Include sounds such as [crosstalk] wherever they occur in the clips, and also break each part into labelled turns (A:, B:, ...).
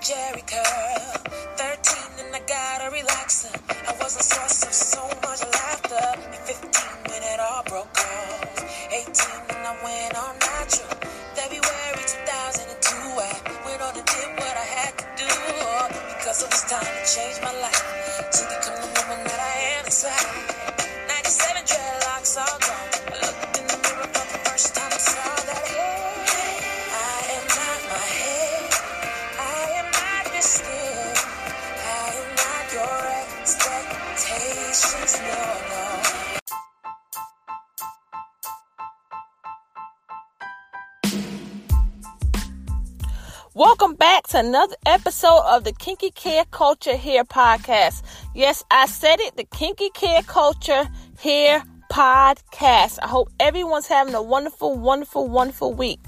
A: Jheri curl.
B: Welcome back to another episode of the Kinky Care Culture Here podcast. Yes, I said it, the Kinky Care Culture Here podcast. I hope everyone's having a wonderful, wonderful, wonderful week.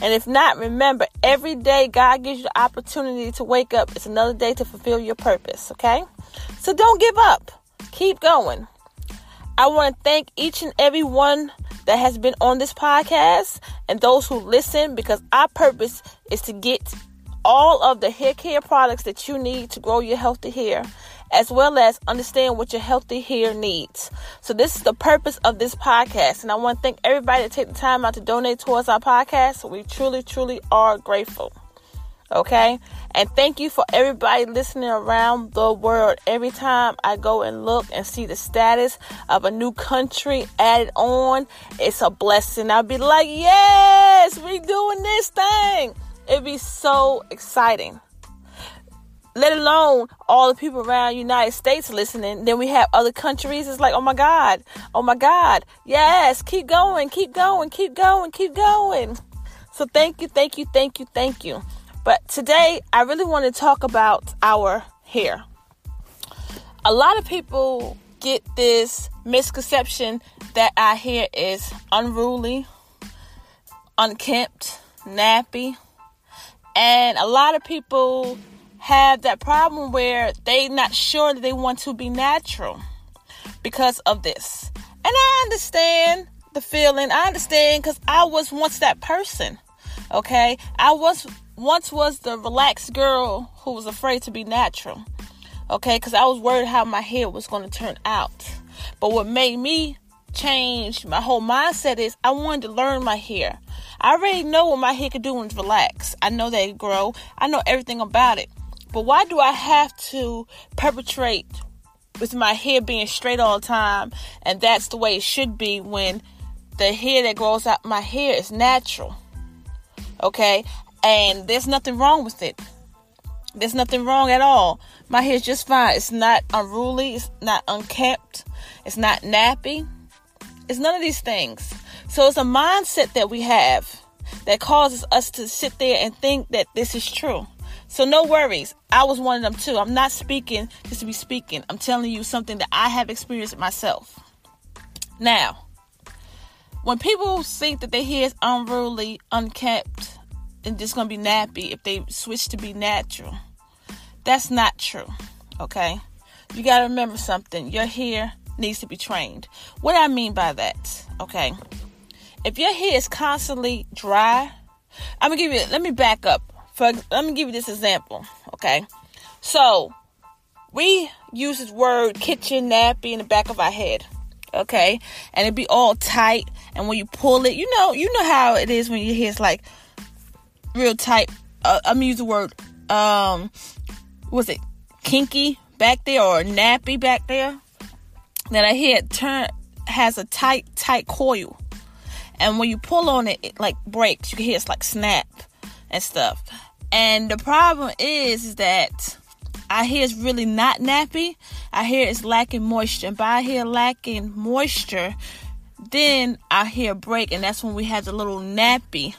B: And if not, remember, every day God gives you the opportunity to wake up. It's another day to fulfill your purpose, okay? So don't give up. Keep going. I want to thank each and every one that has been on this podcast and those who listen because our purpose is to get all of the hair care products that you need to grow your healthy hair as well as understand what your healthy hair needs. So this is the purpose of this podcast and I want to thank everybody that take the time out to donate towards our podcast. We truly truly are grateful. Okay? And thank you for everybody listening around the world. Every time I go and look and see the status of a new country added on, it's a blessing. I'll be like, yes, we doing this thing. It'd be so exciting. Let alone all the people around the United States listening. Then we have other countries. It's like, oh my God, oh my God. Yes, keep going, keep going, keep going, keep going. So thank you, thank you, thank you, thank you. But today, I really want to talk about our hair. A lot of people get this misconception that our hair is unruly, unkempt, nappy, and a lot of people have that problem where they're not sure that they want to be natural because of this. And I understand the feeling. I understand because I was once that person. Okay, I was once was the relaxed girl who was afraid to be natural. Okay, because I was worried how my hair was going to turn out. But what made me change my whole mindset is I wanted to learn my hair. I already know what my hair could do when it's relaxed. I know that it grow. I know everything about it. But why do I have to perpetrate with my hair being straight all the time and that's the way it should be when the hair that grows out my hair is natural? Okay? And there's nothing wrong with it. There's nothing wrong at all. My hair's just fine. It's not unruly. It's not unkempt. It's not nappy. It's none of these things. So it's a mindset that we have that causes us to sit there and think that this is true. So no worries. I was one of them too. I'm not speaking just to be speaking. I'm telling you something that I have experienced myself. Now, when people think that their hair is unruly, unkempt, and just gonna be nappy if they switch to be natural. That's not true. Okay? You gotta remember something. Your hair needs to be trained. What I mean by that? Okay. If your hair is constantly dry, I'm gonna give you let me back up. For let me give you this example. Okay. So we use this word kitchen nappy in the back of our head. Okay, and it be all tight, and when you pull it, you know, you know how it is when your hair's like real tight. Uh, I'm use the word um, was it kinky back there or nappy back there? That I hear turn has a tight tight coil, and when you pull on it, it like breaks. You can hear it's like snap and stuff. And the problem is, is that I hear it's really not nappy. I hear it's lacking moisture. And by hear lacking moisture, then I hear break, and that's when we have the little nappy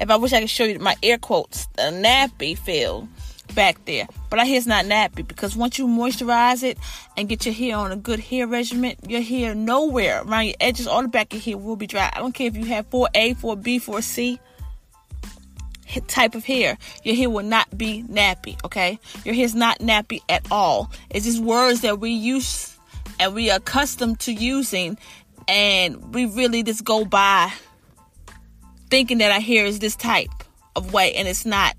B: if I wish I could show you my air quotes, the nappy feel back there. But I hear it's not nappy because once you moisturize it and get your hair on a good hair regimen, your hair nowhere around your edges, all the back of your hair will be dry. I don't care if you have 4A, 4B, 4C type of hair. Your hair will not be nappy, okay? Your hair's not nappy at all. It's just words that we use and we are accustomed to using and we really just go by thinking that our hair is this type of way and it's not.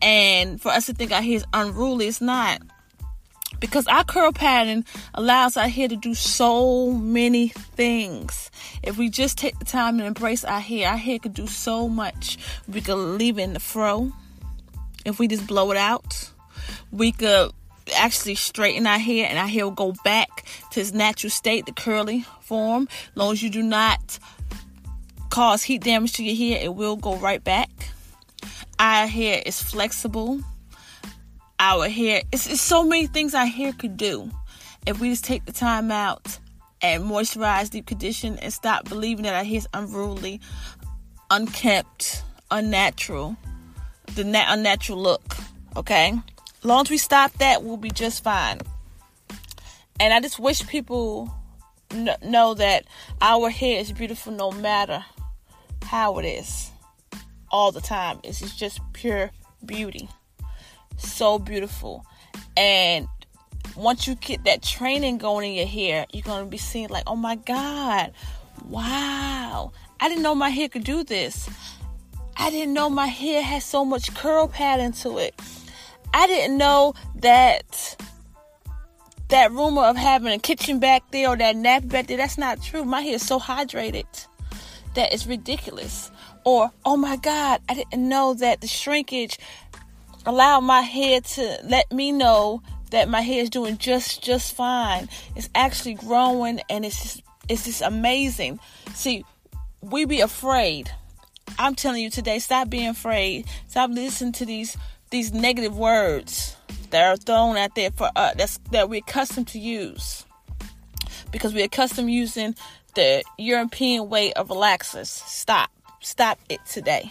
B: And for us to think our hair is unruly, it's not. Because our curl pattern allows our hair to do so many things. If we just take the time and embrace our hair, our hair could do so much. We could leave it in the fro. If we just blow it out, we could actually straighten our hair and our hair will go back to its natural state, the curly form. As long as you do not cause heat damage to your hair, it will go right back. Our hair is flexible our hair. It's, it's so many things our hair could do if we just take the time out and moisturize, deep condition, and stop believing that our hair is unruly, unkempt, unnatural, the na- unnatural look. Okay, as long as we stop that, we'll be just fine. And I just wish people know that our hair is beautiful no matter how it is, all the time. It's just pure beauty so beautiful. And once you get that training going in your hair, you're going to be seeing, like, oh my God, wow, I didn't know my hair could do this. I didn't know my hair had so much curl pattern to it. I didn't know that that rumor of having a kitchen back there or that nap back there, that's not true. My hair is so hydrated that it's ridiculous. Or, oh my God, I didn't know that the shrinkage allowed my head to let me know that my hair is doing just just fine. It's actually growing and it's just, it's just amazing. See, we be afraid. I'm telling you today, stop being afraid. Stop listening to these these negative words that are thrown out there for us that's that we're accustomed to use. Because we're accustomed using the European way of relaxers. Stop. Stop it today.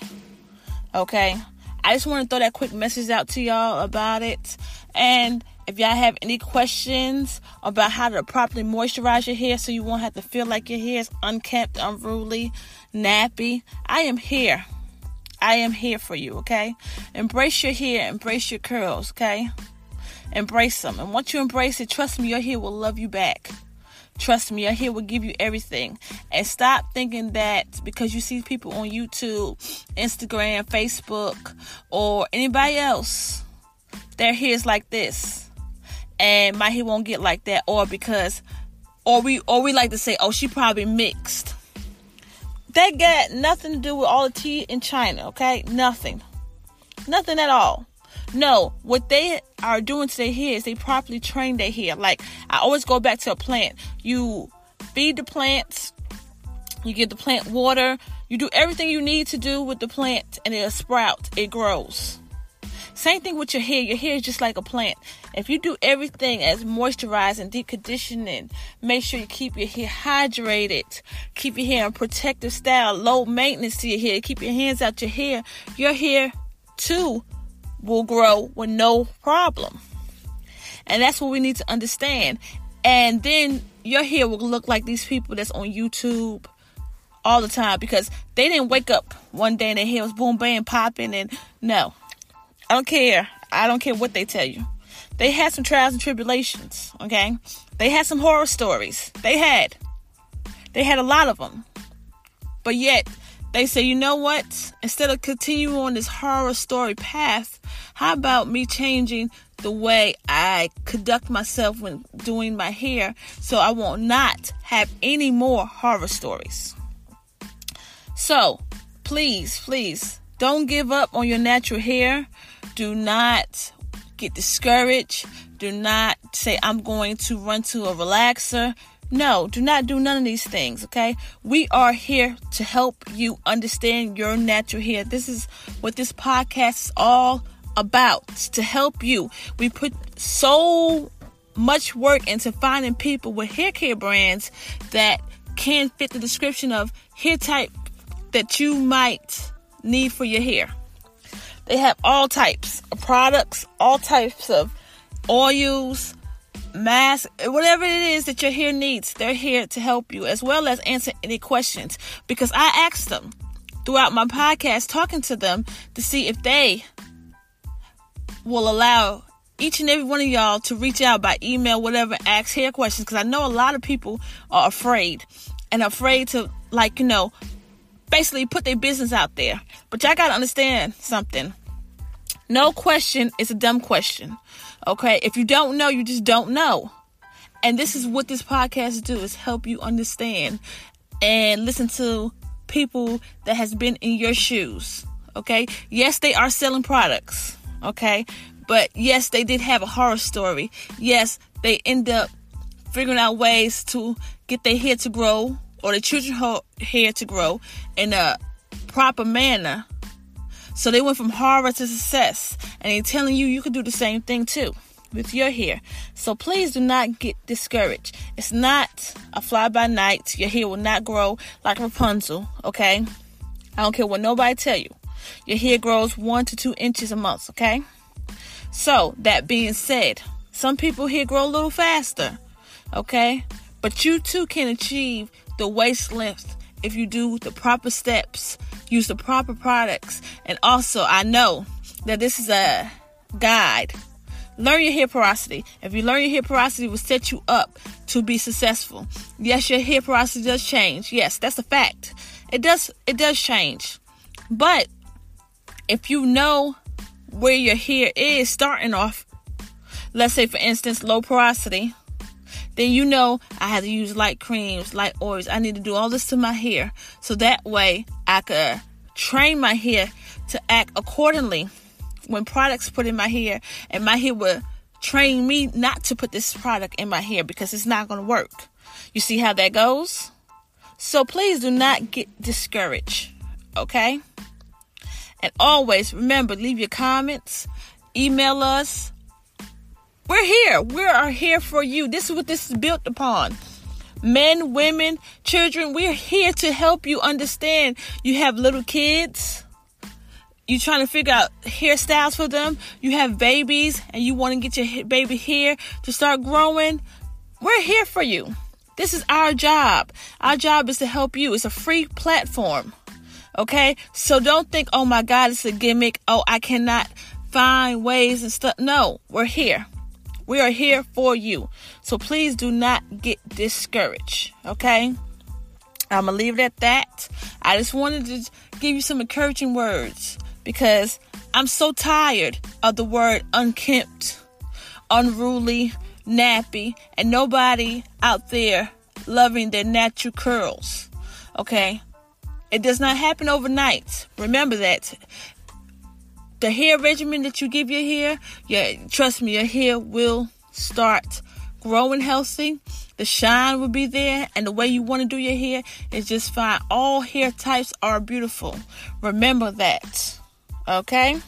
B: Okay? I just want to throw that quick message out to y'all about it. And if y'all have any questions about how to properly moisturize your hair so you won't have to feel like your hair is unkempt, unruly, nappy, I am here. I am here for you, okay? Embrace your hair, embrace your curls, okay? Embrace them. And once you embrace it, trust me, your hair will love you back. Trust me, your hair will give you everything. And stop thinking that because you see people on YouTube, Instagram, Facebook, or anybody else, their hair is like this. And my hair won't get like that. Or because or we or we like to say, oh, she probably mixed. That got nothing to do with all the tea in China, okay? Nothing. Nothing at all. No, what they are doing to their hair is they properly train their hair. Like I always go back to a plant. You feed the plants, you give the plant water, you do everything you need to do with the plant, and it'll sprout, it grows. Same thing with your hair. Your hair is just like a plant. If you do everything as moisturizing, deep conditioning, make sure you keep your hair hydrated, keep your hair in protective style, low maintenance to your hair, keep your hands out your hair, your hair too will grow with no problem. And that's what we need to understand. And then your hair will look like these people that's on YouTube all the time because they didn't wake up one day and their hair was boom, bang, popping. And no, I don't care. I don't care what they tell you. They had some trials and tribulations, okay? They had some horror stories. They had. They had a lot of them. But yet, they say, you know what? Instead of continuing on this horror story path, how about me changing the way I conduct myself when doing my hair so I will not have any more horror stories? So, please, please don't give up on your natural hair. Do not get discouraged. Do not say, I'm going to run to a relaxer. No, do not do none of these things, okay? We are here to help you understand your natural hair. This is what this podcast is all about to help you. We put so much work into finding people with hair care brands that can fit the description of hair type that you might need for your hair. They have all types of products, all types of oils, mask, whatever it is that your hair needs, they're here to help you as well as answer any questions. Because I asked them throughout my podcast, talking to them to see if they will allow each and every one of y'all to reach out by email, whatever, ask hair questions. Because I know a lot of people are afraid and afraid to, like, you know, basically put their business out there. But y'all got to understand something. No question is a dumb question. Okay? If you don't know, you just don't know. And this is what this podcast do is help you understand and listen to people that has been in your shoes. Okay? Yes, they are selling products. Okay? But yes, they did have a horror story. Yes, they end up figuring out ways to get their hair to grow or the children's hair to grow in a proper manner. So they went from horror to success. And they're telling you you can do the same thing too with your hair. So please do not get discouraged. It's not a fly by night. Your hair will not grow like Rapunzel, okay? I don't care what nobody tell you. Your hair grows one to two inches a month, okay? So that being said, some people hair grow a little faster, okay? But you too can achieve the waist length if you do the proper steps, use the proper products, and also I know that this is a guide. Learn your hair porosity. If you learn your hair porosity, will set you up to be successful. Yes, your hair porosity does change. Yes, that's a fact. It does. It does change. But if you know where your hair is starting off, let's say for instance, low porosity, then you know I have to use light creams, light oils. I need to do all this to my hair so that way I could train my hair to act accordingly when products put in my hair and my hair will train me not to put this product in my hair because it's not going to work. You see how that goes? So please do not get discouraged, okay? And always remember leave your comments, email us, we're here. We are here for you. This is what this is built upon. Men, women, children, we're here to help you understand. You have little kids. You're trying to figure out hairstyles for them. You have babies and you want to get your baby hair to start growing. We're here for you. This is our job. Our job is to help you. It's a free platform. Okay? So don't think, oh my God, it's a gimmick. Oh, I cannot find ways and stuff. No, we're here. We are here for you. So please do not get discouraged. Okay? I'm going to leave it at that. I just wanted to give you some encouraging words because I'm so tired of the word unkempt, unruly, nappy, and nobody out there loving their natural curls. Okay? It does not happen overnight. Remember that the hair regimen that you give your hair, yeah, trust me, your hair will start growing healthy. The shine will be there, and the way you want to do your hair is just fine. All hair types are beautiful. Remember that. Okay?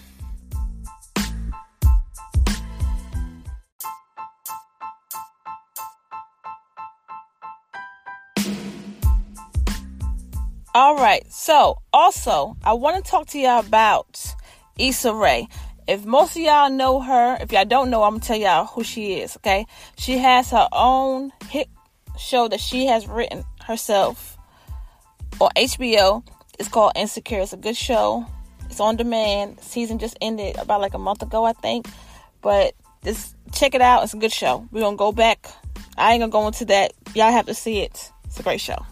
B: All right. So, also, I want to talk to y'all about Issa Rae. If most of y'all know her, if y'all don't know, I'm gonna tell y'all who she is, okay? She has her own hit show that she has written herself on HBO. It's called Insecure. It's a good show. It's on demand. season just ended about like a month ago, I think. But just check it out. It's a good show. We're gonna go back. I ain't gonna go into that. Y'all have to see it. It's a great show.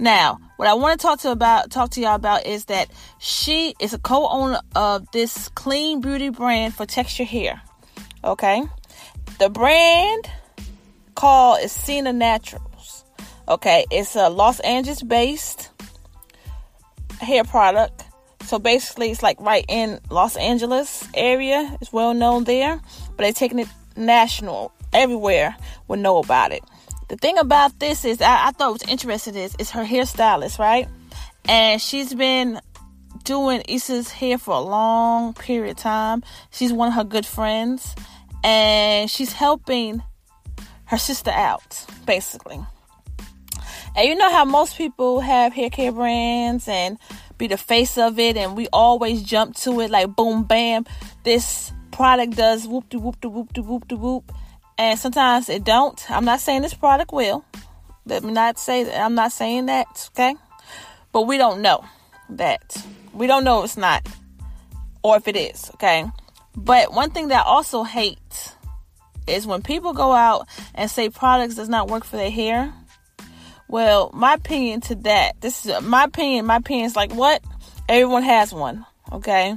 B: Now, what I want to talk to about talk to y'all about is that she is a co-owner of this clean beauty brand for texture hair. Okay, the brand called is Sienna Naturals. Okay, it's a Los Angeles based hair product. So basically, it's like right in Los Angeles area. It's well known there, but they're taking it national. Everywhere will know about it. The thing about this is, I, I thought was interesting is, is her hairstylist, right? And she's been doing Issa's hair for a long period of time. She's one of her good friends, and she's helping her sister out, basically. And you know how most people have hair care brands and be the face of it, and we always jump to it like boom, bam. This product does whoop de whoop de whoop de whoop de whoop and sometimes it don't. I'm not saying this product will. Let me not say that. I'm not saying that, okay? But we don't know that. We don't know it's not or if it is, okay? But one thing that I also hate is when people go out and say products does not work for their hair. Well, my opinion to that, this is my opinion. My opinion is like what? Everyone has one, okay?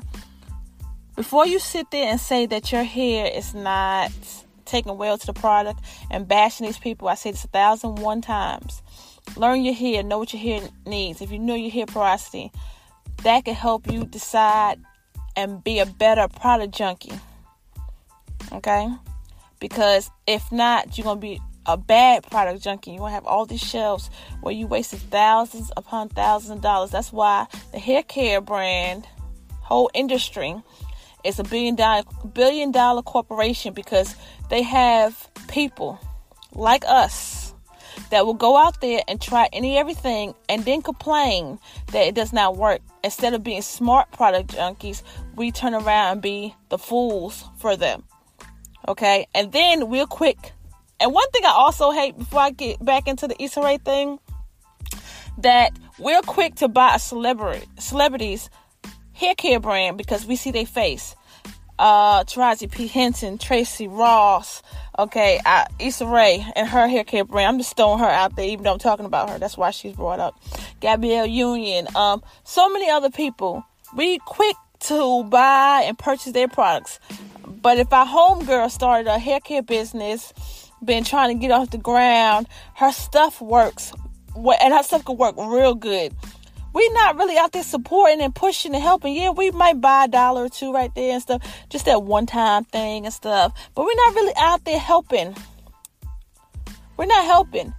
B: before you sit there and say that your hair is not taking well to the product and bashing these people, I say this a thousand one times. Learn your hair, know what your hair needs. If you know your hair porosity, that can help you decide and be a better product junkie. Okay? Because if not, you're to be a bad product junkie. You're to have all these shelves where you wasted thousands upon thousands of dollars. That's why the hair care brand, whole industry, is a billion dollar billion dollar corporation because they have people like us that will go out there and try any everything and then complain that it does not work. Instead of being smart product junkies, we turn around and be the fools for them. Okay? And then we're quick. And one thing I also hate before I get back into the Issa Rae thing, that we're quick to buy celebrity celebrities hair care brand because we see their face. Uh, Taraji P. Henson, Tracee Ross, okay, uh, Issa Rae and her hair care brand. I'm just throwing her out there, even though I'm talking about her. That's why she's brought up. Gabrielle Union, um, so many other people. We quick to buy and purchase their products. But if our homegirl started a hair care business, been trying to get off the ground, her stuff works, and her stuff could work real good we're not really out there supporting and pushing and helping. Yeah, we might buy a dollar or two right there and stuff, just that one time thing and stuff. But we're not really out there helping. We're not helping.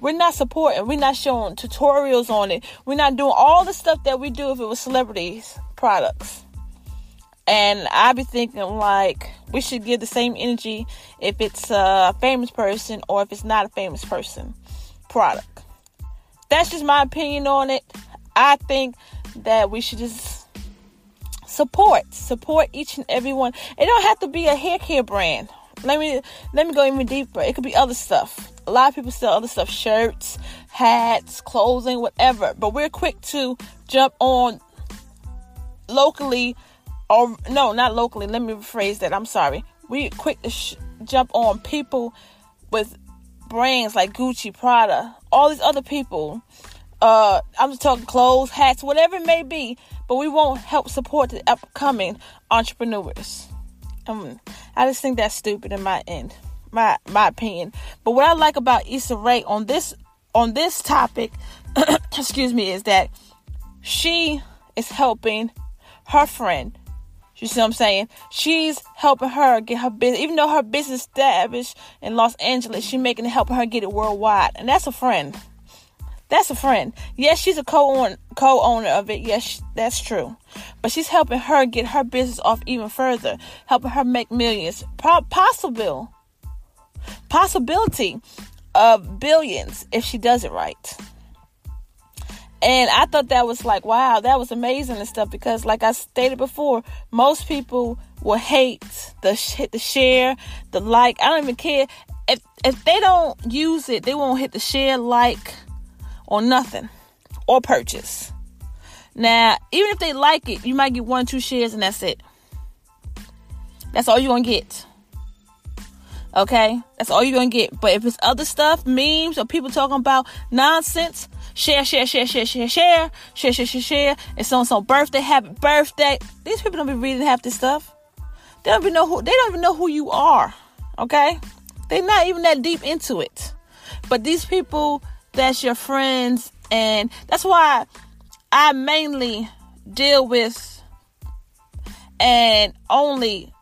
B: We're not supporting. We're not showing tutorials on it. We're not doing all the stuff that we do if it was celebrities products. And I be thinking like we should give the same energy if it's a famous person or if it's not a famous person product. That's just my opinion on it. I think that we should just support, support each and every one. It don't have to be a hair care brand. Let me let me go even deeper. It could be other stuff. A lot of people sell other stuff, shirts, hats, clothing, whatever. But we're quick to jump on locally or no, not locally. Let me rephrase that. I'm sorry. We quick to sh- jump on people with brands like Gucci, Prada, all these other people uh, I'm just talking clothes, hats, whatever it may be, but we won't help support the upcoming entrepreneurs. Um, I just think that's stupid in my end, my my opinion. But what I like about Issa Rae on this on this topic, [clears throat] excuse me, is that she is helping her friend. You see what I'm saying? She's helping her get her business, even though her business established in Los Angeles, she's making it helping her get it worldwide, and that's a friend. That's a friend. Yes, she's a co-owner, co-owner of it. Yes, that's true. But she's helping her get her business off even further, helping her make millions. possible possibility of billions if she does it right. And I thought that was like, wow, that was amazing and stuff because, like I stated before, most people will hate the hit the share, the like. I don't even care if if they don't use it, they won't hit the share, like, or nothing or purchase. Now, even if they like it, you might get one, two shares, and that's it. That's all you're gonna get. Okay, that's all you're gonna get. But if it's other stuff, memes or people talking about nonsense, share, share, share, share, share, share, share, share, share, share. It's on some birthday, happy birthday. These people don't be reading half this stuff. They don't even know who. They don't even know who you are. Okay, they're not even that deep into it. But these people that's your friends. And that's why I mainly deal with and only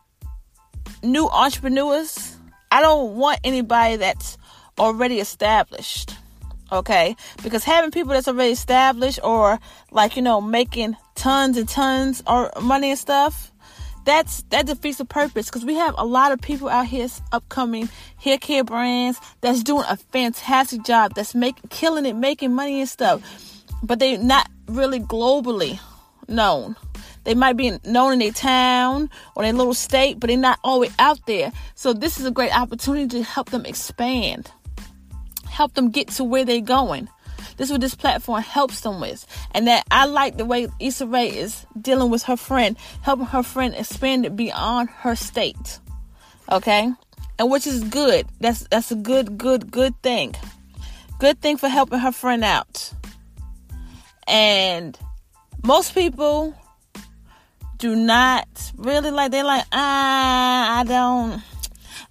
B: new entrepreneurs. I don't want anybody that's already established. Okay? Because having people that's already established or like, you know, making tons and tons of money and stuff, that's that defeats the purpose because we have a lot of people out here upcoming hair care brands that's doing a fantastic job that's making killing it making money and stuff. But they're not really globally known. They might be known in their town or their little state but they're not always out there. So this is a great opportunity to help them expand help them get to where they're going this is what this platform helps them with. And that I like the way Issa Rae is dealing with her friend, helping her friend expand it beyond her state. Okay? And which is good. That's that's a good, good, good thing. Good thing for helping her friend out. And most people do not really like. They're like, ah, I don't.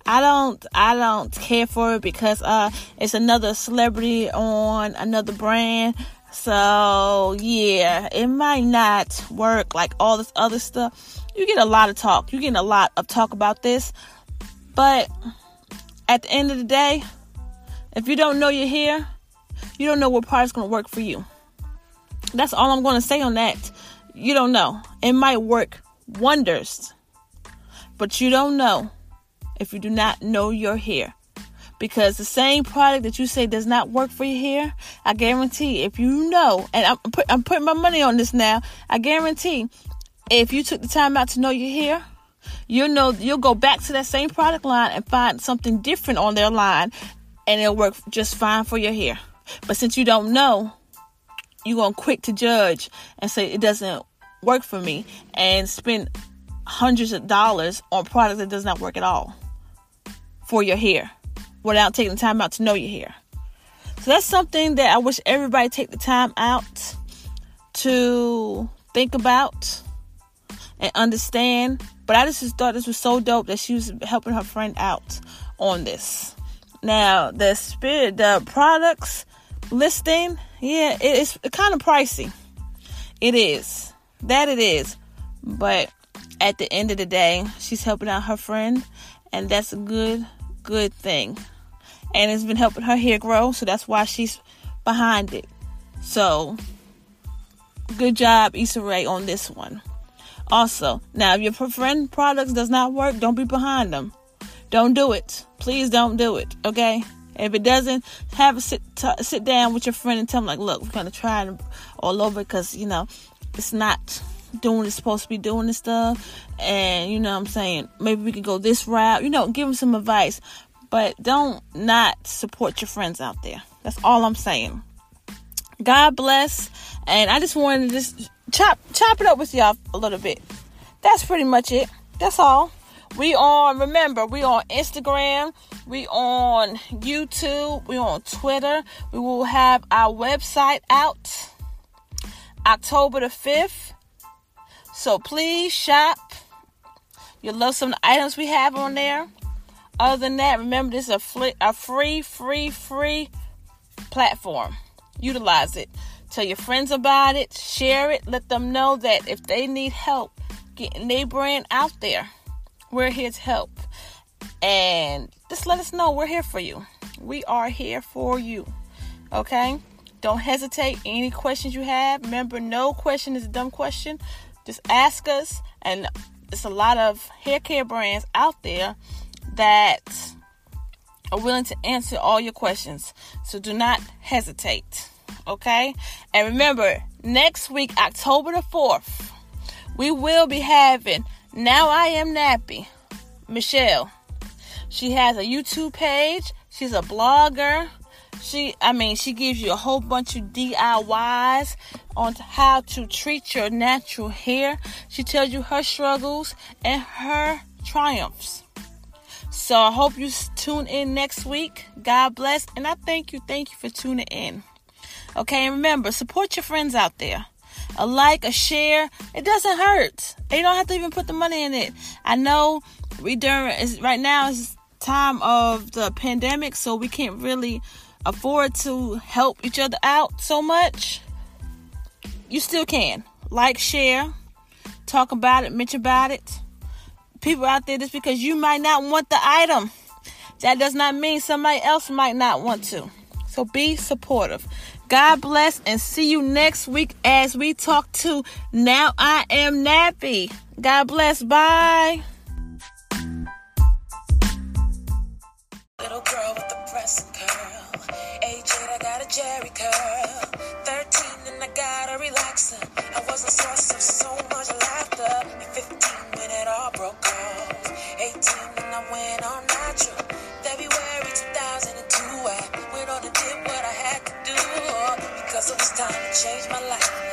B: I don't I don't care for it because uh it's another celebrity on another brand. So yeah, it might not work like all this other stuff. You get a lot of talk. You get a lot of talk about this. But at the end of the day, if you don't know you're here, you don't know what product's gonna work for you. That's all I'm gonna say on that. You don't know. It might work wonders, but you don't know if you do not know your hair. Because the same product that you say does not work for your hair, I guarantee if you know, and I'm, put, I'm putting my money on this now, I guarantee if you took the time out to know your hair, you'll know you'll go back to that same product line and find something different on their line and it'll work just fine for your hair. But since you don't know, you're going to quick to judge and say it doesn't work for me and spend hundreds of dollars on product that does not work at all for your hair without taking the time out to know your hair. So that's something that I wish everybody take the time out to think about and understand. But I just thought this was so dope that she was helping her friend out on this. Now the spirit, the products listing, yeah, it's kind of pricey. It is that it is, but at the end of the day, she's helping out her friend, and that's a good, good thing. And it's been helping her hair grow, so that's why she's behind it. So, good job, Issa Rae, on this one. Also, now if your friend products does not work, don't be behind them. Don't do it. Please don't do it. Okay. If it doesn't, have a sit t- sit down with your friend and tell them like, look, we're gonna try it all over because you know it's not doing it's supposed to be doing and stuff. And you know what I'm saying? Maybe we could go this route. You know, give them some advice. But don't not support your friends out there. That's all I'm saying. God bless. And I just wanted to just chop chop it up with y'all a little bit. That's pretty much it. That's all. We on remember, we on Instagram, we on YouTube, we on Twitter. We will have our website out October the 5th. So please shop. You'll love some items we have on there. Other than that, remember this is a, fl- a free, free, free platform. Utilize it. Tell your friends about it. Share it. Let them know that if they need help getting their brand out there, we're here to help. And just let us know we're here for you. We are here for you. Okay? Don't hesitate. Any questions you have, remember, no question is a dumb question. Just ask us, and there's a lot of hair care brands out there that are willing to answer all your questions. So do not hesitate. Okay? And remember, next week, October the 4th, we will be having Now I Am Nappy. Michelle. She has a YouTube page. She's a blogger. She, I mean, she gives you a whole bunch of DIYs on how to treat your natural hair. She tells you her struggles and her triumphs. So I hope you tune in next week. God bless. And I thank you. Thank you for tuning in. Okay. And remember, support your friends out there. A like, a share, it doesn't hurt. You don't have to even put the money in it. I know we during right now is time of the pandemic, so we can't really afford to help each other out so much, you still can. Like, share, talk about it, mention about it. People out there, just because you might not want the item, that does not mean somebody else might not want to. So be supportive. God bless and see you next week as we talk to Now I Am Nappy. God bless. Bye.
A: I was a source of so much laughter. At 15, when it all broke off. 18, when I went on natural. February 2002, I went on and did what I had to do. Uh, because it was time to change my life.